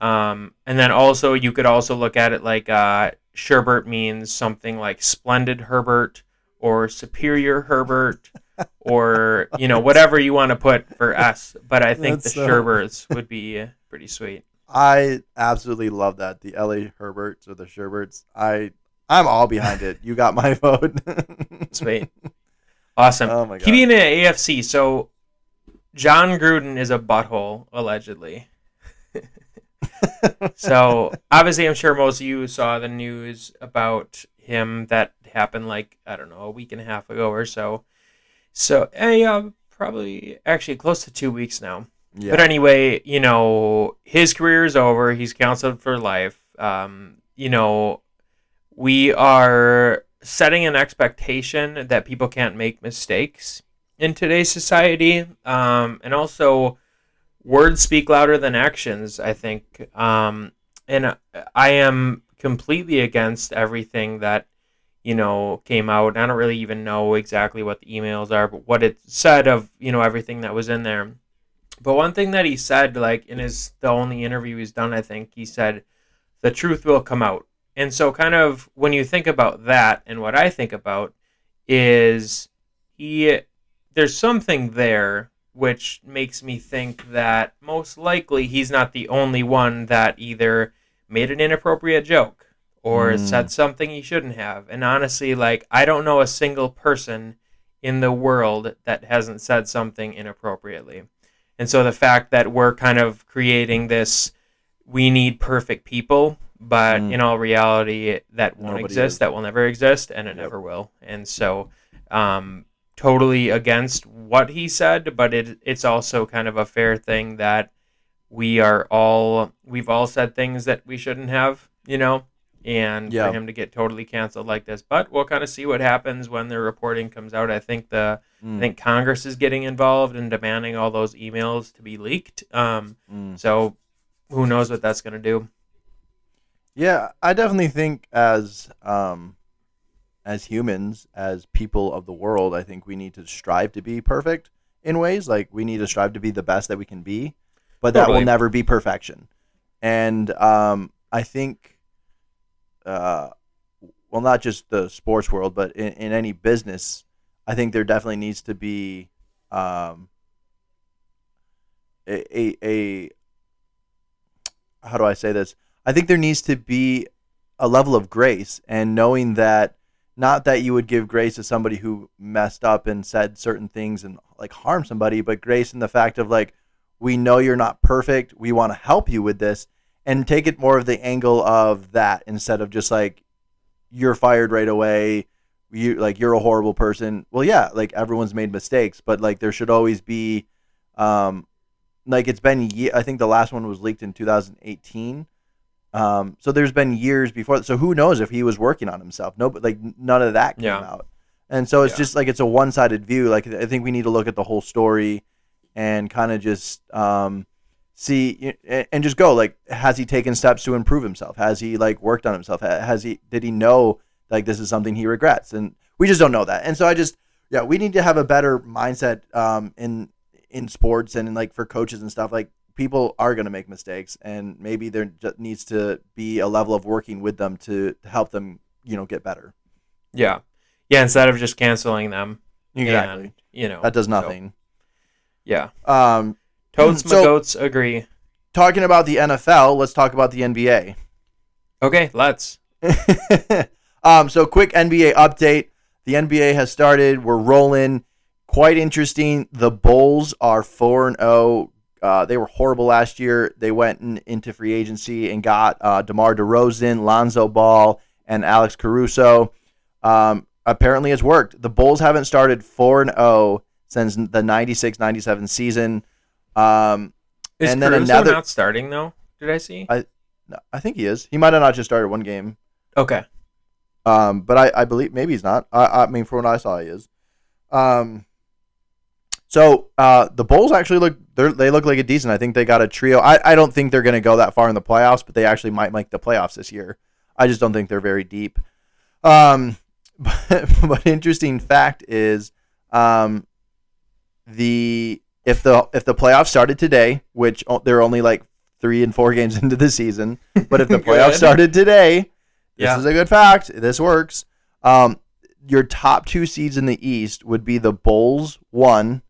Um, and then also, you could also look at it like uh, Sherbert means something like splendid Herbert or superior Herbert or, you know, whatever you want to put for S. But I think That's the so- Sherberts would be uh, pretty sweet. I absolutely love that. The LA Herberts or the Sherberts. I I'm all behind it. You got my vote. Sweet. Awesome. Oh my god. Keeping it AFC, so Jon Gruden is a butthole, allegedly. So obviously, I'm sure most of you saw the news about him that happened like I don't know a week and a half ago or so. So eh, yeah, probably actually close to two weeks now. yeah. But anyway, you know, his career is over. He's counseled for life. Um, you know, we are setting an expectation that people can't make mistakes in today's society. Um, and also, words speak louder than actions. I think, um, and I am completely against everything that you know came out. I don't really even know exactly what the emails are, but what it said of you know everything that was in there. But one thing that he said, like in his the only interview he's done, I think he said, "The truth will come out." And so, kind of when you think about that, and what I think about is he, there's something there which makes me think that most likely he's not the only one that either made an inappropriate joke or Mm. said something he shouldn't have. And honestly, like I don't know a single person in the world that hasn't said something inappropriately. And so the fact that we're kind of creating this we need perfect people, but Mm. in all reality that won't Nobody exist, is. that will never exist and it Yep. never will. And so um totally against what he said, but it it's also kind of a fair thing that we are all we've all said things that we shouldn't have, you know, and Yeah. for him to get totally canceled like this. But we'll kind of see what happens when the reporting comes out. I think the Mm, I think Congress is getting involved and demanding all those emails to be leaked. Um, mm. so who knows what that's going to do? Yeah, I definitely think as um as humans, as people of the world, I think we need to strive to be perfect in ways. Like we need to strive to be the best that we can be, but that Totally. will never be perfection. And um I think uh well not just the sports world, but in, in any business, I think there definitely needs to be um a, a, a how do I say this? I think there needs to be a level of grace and knowing that not that you would give grace to somebody who messed up and said certain things and like harm somebody, but grace in the fact of like we know you're not perfect. We want to help you with this and take it more of the angle of that instead of just like you're fired right away. You like you're a horrible person. Well, yeah, like everyone's made mistakes, but like there should always be um like it's been I think the last one was leaked in 2018. Um, so there's been years before. So who knows if he was working on himself? No, but like none of that came Yeah. out. And so it's Yeah. just like it's a one-sided view. Like I think we need to look at the whole story and kind of just um, see and just go like has he taken steps to improve himself? Has he like worked on himself? Has he did he know like this is something he regrets? And we just don't know that. And so I just yeah, we need to have a better mindset um, in in sports and in, like for coaches and stuff like people are going to make mistakes and maybe there just needs to be a level of working with them to, to help them you know get better Yeah, yeah. Instead of just canceling them, exactly and, you know that does so, nothing yeah, um my So- goats agree. talking about the nfl let's talk about the nba Okay, let's. um, so quick NBA update. The NBA has started. We're rolling. Quite interesting. The Bulls are four and zero. Uh, they were horrible last year. They went in, into free agency and got uh, DeMar DeRozan, Lonzo Ball, and Alex Caruso. Um, apparently, it's worked. The Bulls haven't started four and zero since the 96-97 season. Um, Is And then Caruso another- not starting though? Did I see? I- no, I think he is. He might have not just started one game. Okay. Um, but I, I believe maybe he's not. I, I mean, from what I saw, he is. Um, so uh, the Bulls actually look they they look like a decent. I think they got a trio. I, I don't think they're going to go that far in the playoffs, but they actually might make the playoffs this year. I just don't think they're very deep. Um, but, but interesting fact is, um, the if the if the playoffs started today, which they're only like three and four games into the season, but if the playoffs started today, this Yeah. is a good fact. This works. Um, your top two seeds in the East would be the Bulls one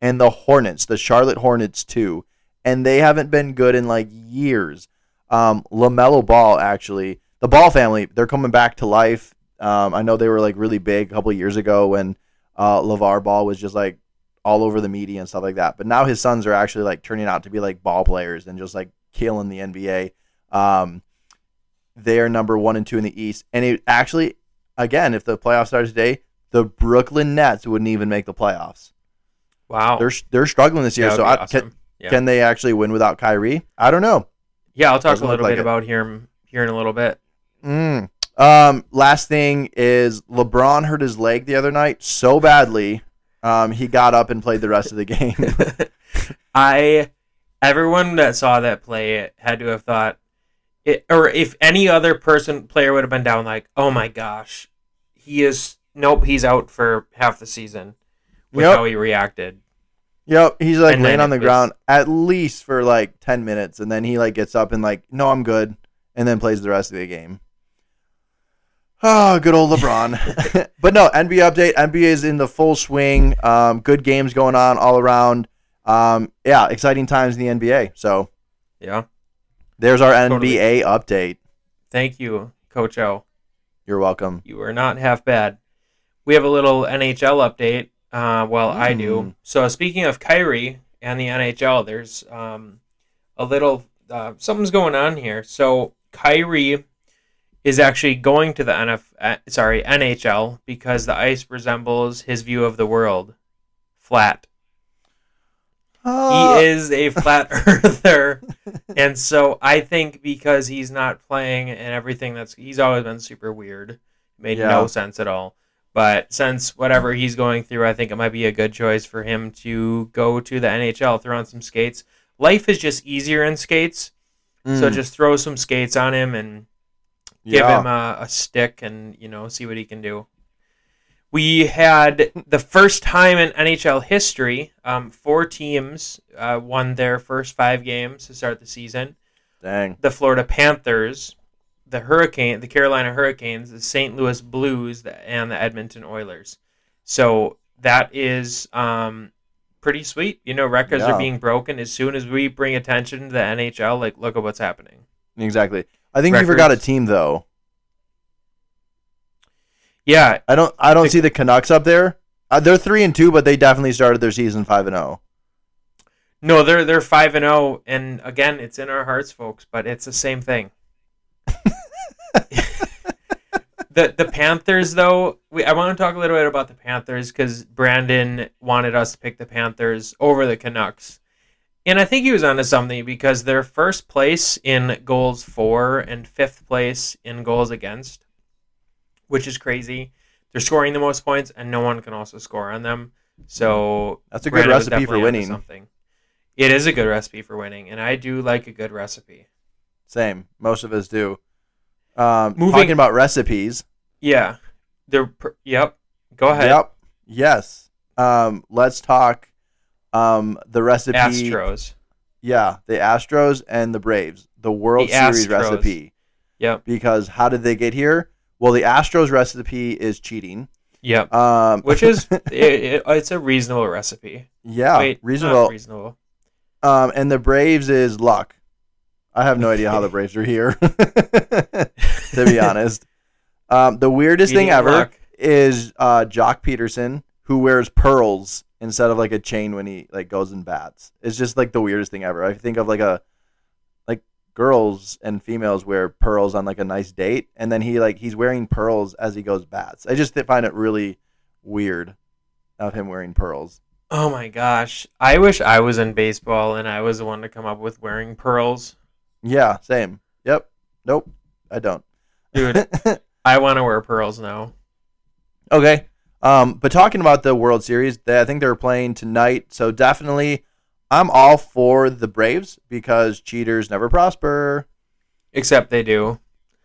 and the Hornets, the Charlotte Hornets too, and they haven't been good in like years. Um, LaMelo Ball actually, the Ball family, they're coming back to life. Um, I know they were like really big a couple years ago when uh, LaVar Ball was just like all over the media and stuff like that. But now his sons are actually like turning out to be like ball players and just like killing the NBA. Um, they are number one and two in the East, and it actually, again, if the playoffs started today, the Brooklyn Nets wouldn't even make the playoffs. Wow. They're they're struggling this year. So I, awesome. can, yeah. can they actually win without Kyrie? I don't know. yeah, I'll talk doesn't a little like bit it. about here here in a little bit. Mm. Um, last thing is LeBron hurt his leg the other night so badly. Um, he got up and played the rest of the game. I everyone that saw that play had to have thought it, or if any other person player would have been down like, "Oh my gosh, he is nope, he's out for half the season." With Yep. how he reacted. Yep, he's like And laying on the was- ground at least for like ten minutes, and then he like gets up and like, no, I'm good, and then plays the rest of the game. Oh, good old LeBron. but no, NBA update. NBA is in the full swing. Um, good games going on all around. Um, yeah, exciting times in the NBA. So Yeah. there's our Totally. NBA update. Thank you, Coach O. You're welcome. You are not half bad. We have a little NHL update. Uh, well, I do. Mm. So speaking of Kyrie and the NHL, there's um, a little uh, something's going on here. So Kyrie is actually going to the NF, uh, sorry NHL because the ice resembles his view of the world, flat. He is a flat earther and so i think because he's not playing and everything that's he's always been super weird made Yeah. no sense at all but since whatever he's going through i think it might be a good choice for him to go to the nhl throw on some skates life is just easier in skates so mm, just throw some skates on him and give yeah. him a, a stick and you know see what he can do. We had the first time in NHL history, um, four teams uh, won their first five games to start the season. Dang. The Florida Panthers, the Hurricane, the Carolina Hurricanes, the St. Louis Blues, and the Edmonton Oilers. So that is um, pretty sweet. You know, records Yeah. are being broken as soon as we bring attention to the NHL. Like, look at what's happening. Exactly. I think you forgot a team though. Yeah, I don't. I don't The- see the Canucks up there. Uh, they're three and two, but they definitely started their season five and oh. zero. No, they're they're five and zero, and again, it's in our hearts, folks. But it's the same thing. The the Panthers, though, we, I want to talk a little bit about the Panthers because Brandon wanted us to pick the Panthers over the Canucks, and I think he was onto something because they're first place in goals for and fifth place in goals against, which is crazy. They're scoring the most points, and no one can also score on them. So That's a good Brandon recipe for winning. Something. It is a good recipe for winning, and I do like a good recipe. Same. Most of us do. Um, Moving- talking about recipes. Yeah, they're. Yep. Go ahead. Yep. Yes. Um, let's talk. Um, the recipe. Astros. Yeah, the Astros and the Braves. The World The Series Astros. recipe. Yep. Because how did they get here? Well, the Astros recipe is cheating. Yep. Um, Which is it, it, it's a reasonable recipe. yeah, Wait, reasonable. reasonable. Um, and the Braves is luck. I have no idea how the Braves are here, to be honest. Um, the weirdest thing ever luck. is uh, Joc Pederson, who wears pearls instead of like a chain when he like goes and bats. It's just like the weirdest thing ever. I think of like a like girls and females wear pearls on like a nice date, and then he like he's wearing pearls as he goes bats. I just find it really weird of him wearing pearls. Oh my gosh! I wish I was in baseball and I was the one to come up with wearing pearls, Yeah, same. Yep. Nope. I don't. dude. I want to wear pearls now. Okay. Um, but talking about the World Series, they, I think they're playing tonight. So definitely, I'm all for the Braves because cheaters never prosper. Except they do.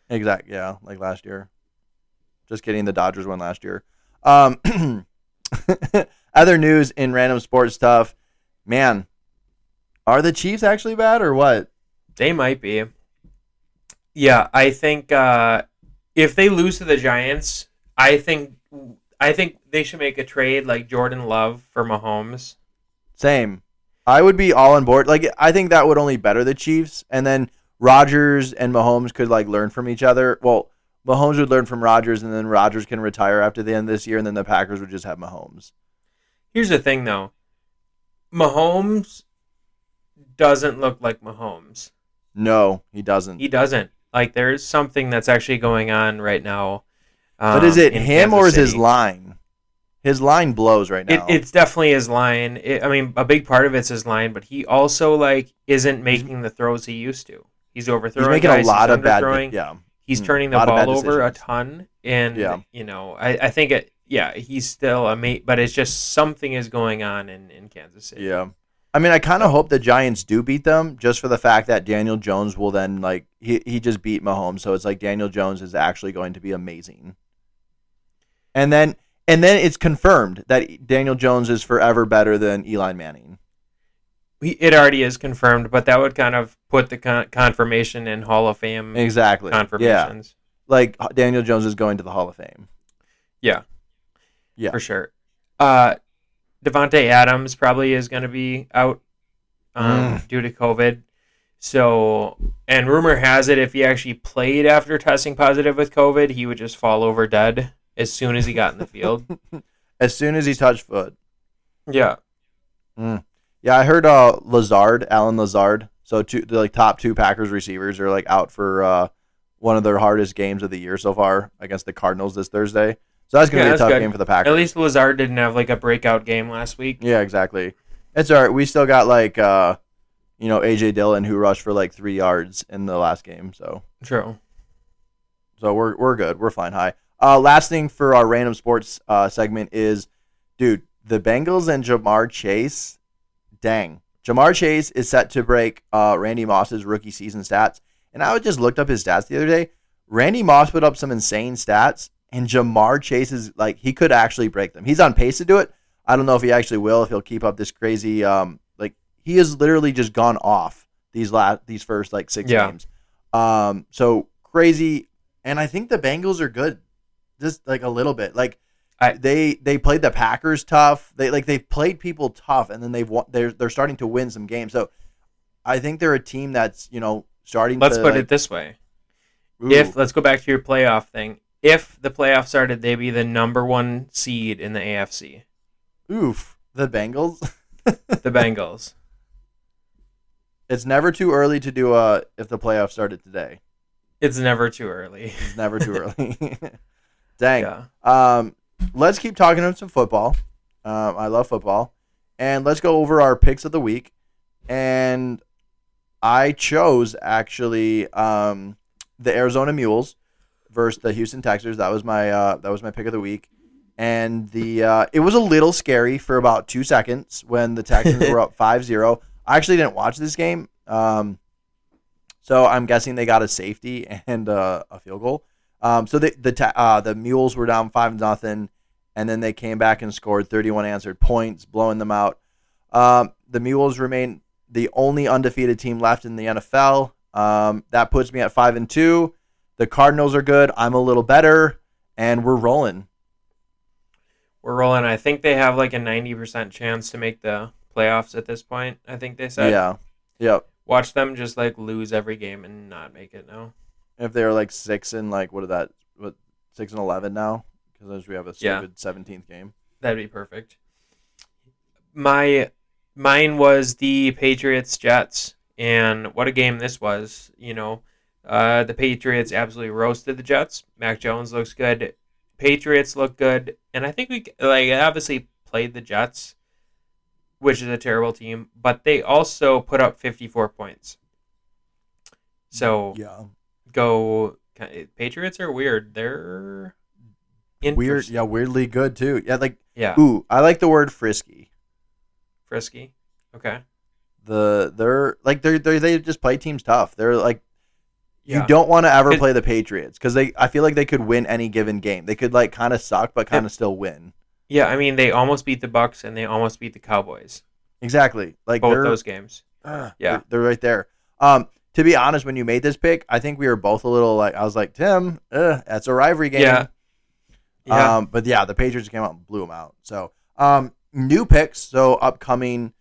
Exact. Yeah, like last year. Just kidding. The Dodgers won last year. Um, other news in random sports stuff. Man, are the Chiefs actually bad or what? They might be. Yeah, I think uh, if they lose to the Giants, I think I think they should make a trade like Jordan Love for Mahomes. Same. I would be all on board. Like I think that would only better the Chiefs, and then Rodgers and Mahomes could like learn from each other. Well, Mahomes would learn from Rodgers, and then Rodgers can retire after the end of this year, and then the Packers would just have Mahomes. Here's the thing, though. Mahomes doesn't look like Mahomes. No, he doesn't. He doesn't. Like there's something that's actually going on right now. but is um, it in him or Kansas is his line? His line blows right It, now. it's definitely his line. It, I mean, a big part of it's his line, but he also like isn't making the throws he used to. He's overthrowing. He's making guys, a lot of bad. Yeah, He's turning the lot of bad ball over a ton, and Yeah. you know, I, I think it. Yeah, he's still a mate, but it's just something is going on in in Kansas City. yeah. I mean, I kind of hope the Giants do beat them, just for the fact that Daniel Jones will then like he he just beat Mahomes, so it's like Daniel Jones is actually going to be amazing. And then and then it's confirmed that Daniel Jones is forever better than Eli Manning. It already is confirmed, but that would kind of put the con- confirmation in Hall of Fame Exactly. Yeah. confirmations. Like Daniel Jones is going to the Hall of Fame. Yeah. Yeah. For sure. Uh, Davante Adams probably is going to be out um, Mm. due to COVID. So, and rumor has it if he actually played after testing positive with COVID, he would just fall over dead as soon as he got in the field. As soon as he touched foot. yeah. Yeah, I heard uh Lazard, Allen Lazard. So two the like top two Packers receivers are like out for uh one of their hardest games of the year so far against the Cardinals this Thursday. So that's gonna Yeah, be a tough good. game for the Packers. At least Lazard didn't have like a breakout game last week. Yeah, exactly. It's all right. We still got like uh you know AJ Dillon who rushed for like three yards in the last game. So True. so we're we're good. We're flying high. Uh, last thing for our random sports uh segment is, dude, the Bengals and Ja'Marr Chase. Dang, Ja'Marr Chase is set to break uh Randy Moss's rookie season stats. And I just looked up his stats the other day. Randy Moss put up some insane stats, and Ja'Marr Chase is like he could actually break them. He's on pace to do it. I don't know if he actually will. If he'll keep up this crazy, um, like he has literally just gone off these last these first like six Yeah. games. Um, so crazy, and I think the Bengals are good, just like a little bit. Like I- they they played the Packers tough. They like they've played people tough, and then they've won, they're they're starting to win some games. So I think they're a team that's you know starting. Let's to, put like, it this way. ooh, If let's go back to your playoff thing. If the playoffs started, they'd be the number one seed in the AFC. oof the Bengals. The Bengals. it's never too early to do a if the playoffs started today. It's never too early. It's never too early. Dang. Yeah. Um, let's keep talking about some football. Um, I love football, and let's go over our picks of the week. And I chose actually um, the Arizona Mules versus the Houston Texans. That was my uh, that was my pick of the week. And the uh, it was a little scary for about two seconds when the Texans were up 5-0. I actually didn't watch this game, um, so I'm guessing they got a safety and uh, a field goal. Um, so the the ta- uh, the Mules were down five nothing, and then they came back and scored 31 answered points, blowing them out. Um, the Mules remain the only undefeated team left in the NFL. Um, that puts me at five and two. The Cardinals are good. I'm a little better, and we're rolling. We're rolling. I think they have like a 90% chance to make the playoffs at this point. I think they said. yeah, yep. Watch them just like lose every game and not make it now. If they're like six and like what are that? What six and eleven now? Because we have a stupid 17th game. That'd be perfect. My mine was the Patriots Jets, and what a game this was. You know, uh, the Patriots absolutely roasted the Jets. Mac Jones looks good. Patriots look good, and I think we like obviously played the Jets, which is a terrible team, but they also put up 54 points. So Yeah, go Patriots are weird. They're weird. Yeah, weirdly good too. Yeah, like Yeah, ooh, I like the word frisky. frisky. Okay. the they're like they're, they're they just play teams tough. They're like Yeah. you don't want to ever Could- play the Patriots because they I feel like they could win any given game. They could like kind of suck but kind of still win. Yeah, I mean they almost beat the Bucs and they almost beat the Cowboys. Exactly. Like Both those games. ugh, Yeah. they're, they're right there. Um, to be honest, when you made this pick, I think we were both a little like I was like Tim, ugh, that's a rivalry game. Yeah. Yeah. Um, but yeah, the Patriots came out and blew them out. So, um, new picks. So upcoming,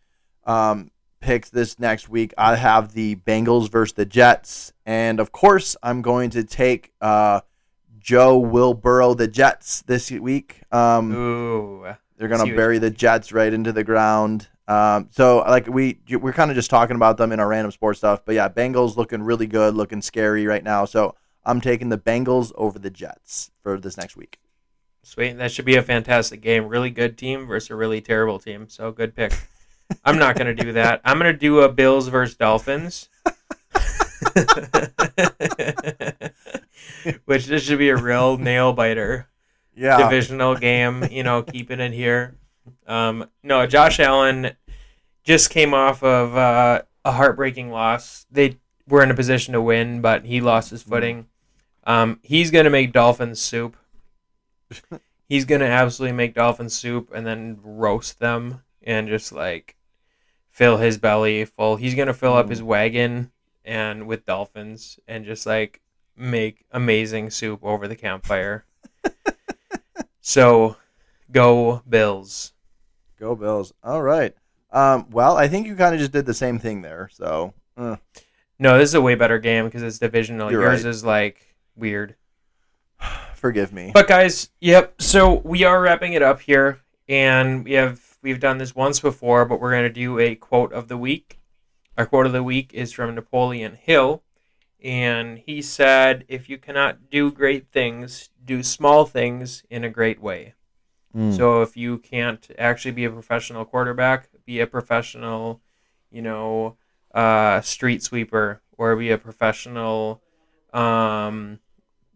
um, picks this next week. I have the Bengals versus the Jets, and of course, I'm going to take uh, Joe will burrow the Jets this week. Um, Ooh. they're gonna bury the Jets right into the ground. Um, so like we we're kind of just talking about them in our random sports stuff, but yeah, Bengals looking really good, looking scary right now. So I'm taking the Bengals over the Jets for this next week. Sweet. That should be a fantastic game. Really good team versus a really terrible team. So good pick. I'm not gonna do that. I'm gonna do a Bills versus Dolphins. Which this should be a real nail biter. Yeah, divisional game, you know, keeping it here. Um, no, Josh Allen, just came off of uh, a heartbreaking loss. They were in a position to win, but he lost his footing. Um, he's gonna make dolphin soup. he's gonna absolutely make dolphin soup and then roast them and just like fill his belly full. He's gonna fill up his wagon and with dolphins and just like make amazing soup over the campfire. so, go Bills. Go Bills. All right. Um, well, I think you kind of just did the same thing there. So, uh, No, this is a way better game because it's divisional. You're Yours right. is like weird. forgive me. But guys, yep. So we are wrapping it up here, and we have we've done this once before, but we're gonna do a quote of the week. Our quote of the week is from Napoleon Hill, and he said, "If you cannot do great things, do small things in a great way." Mm. So if you can't actually be a professional quarterback, be a professional, you know, uh, street sweeper, or be a professional um,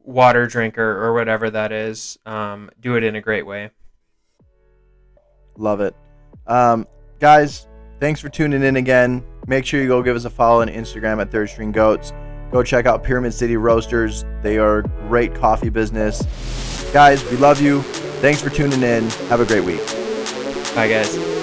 water drinker, or whatever that is. Um, do it in a great way. Love it. Um, guys, thanks for tuning in again. Make sure you go give us a follow on Instagram at Third String Goats. Go check out Pyramid City Roasters. They are great coffee business. Guys, we love you. Thanks for tuning in. Have a great week. Bye, guys.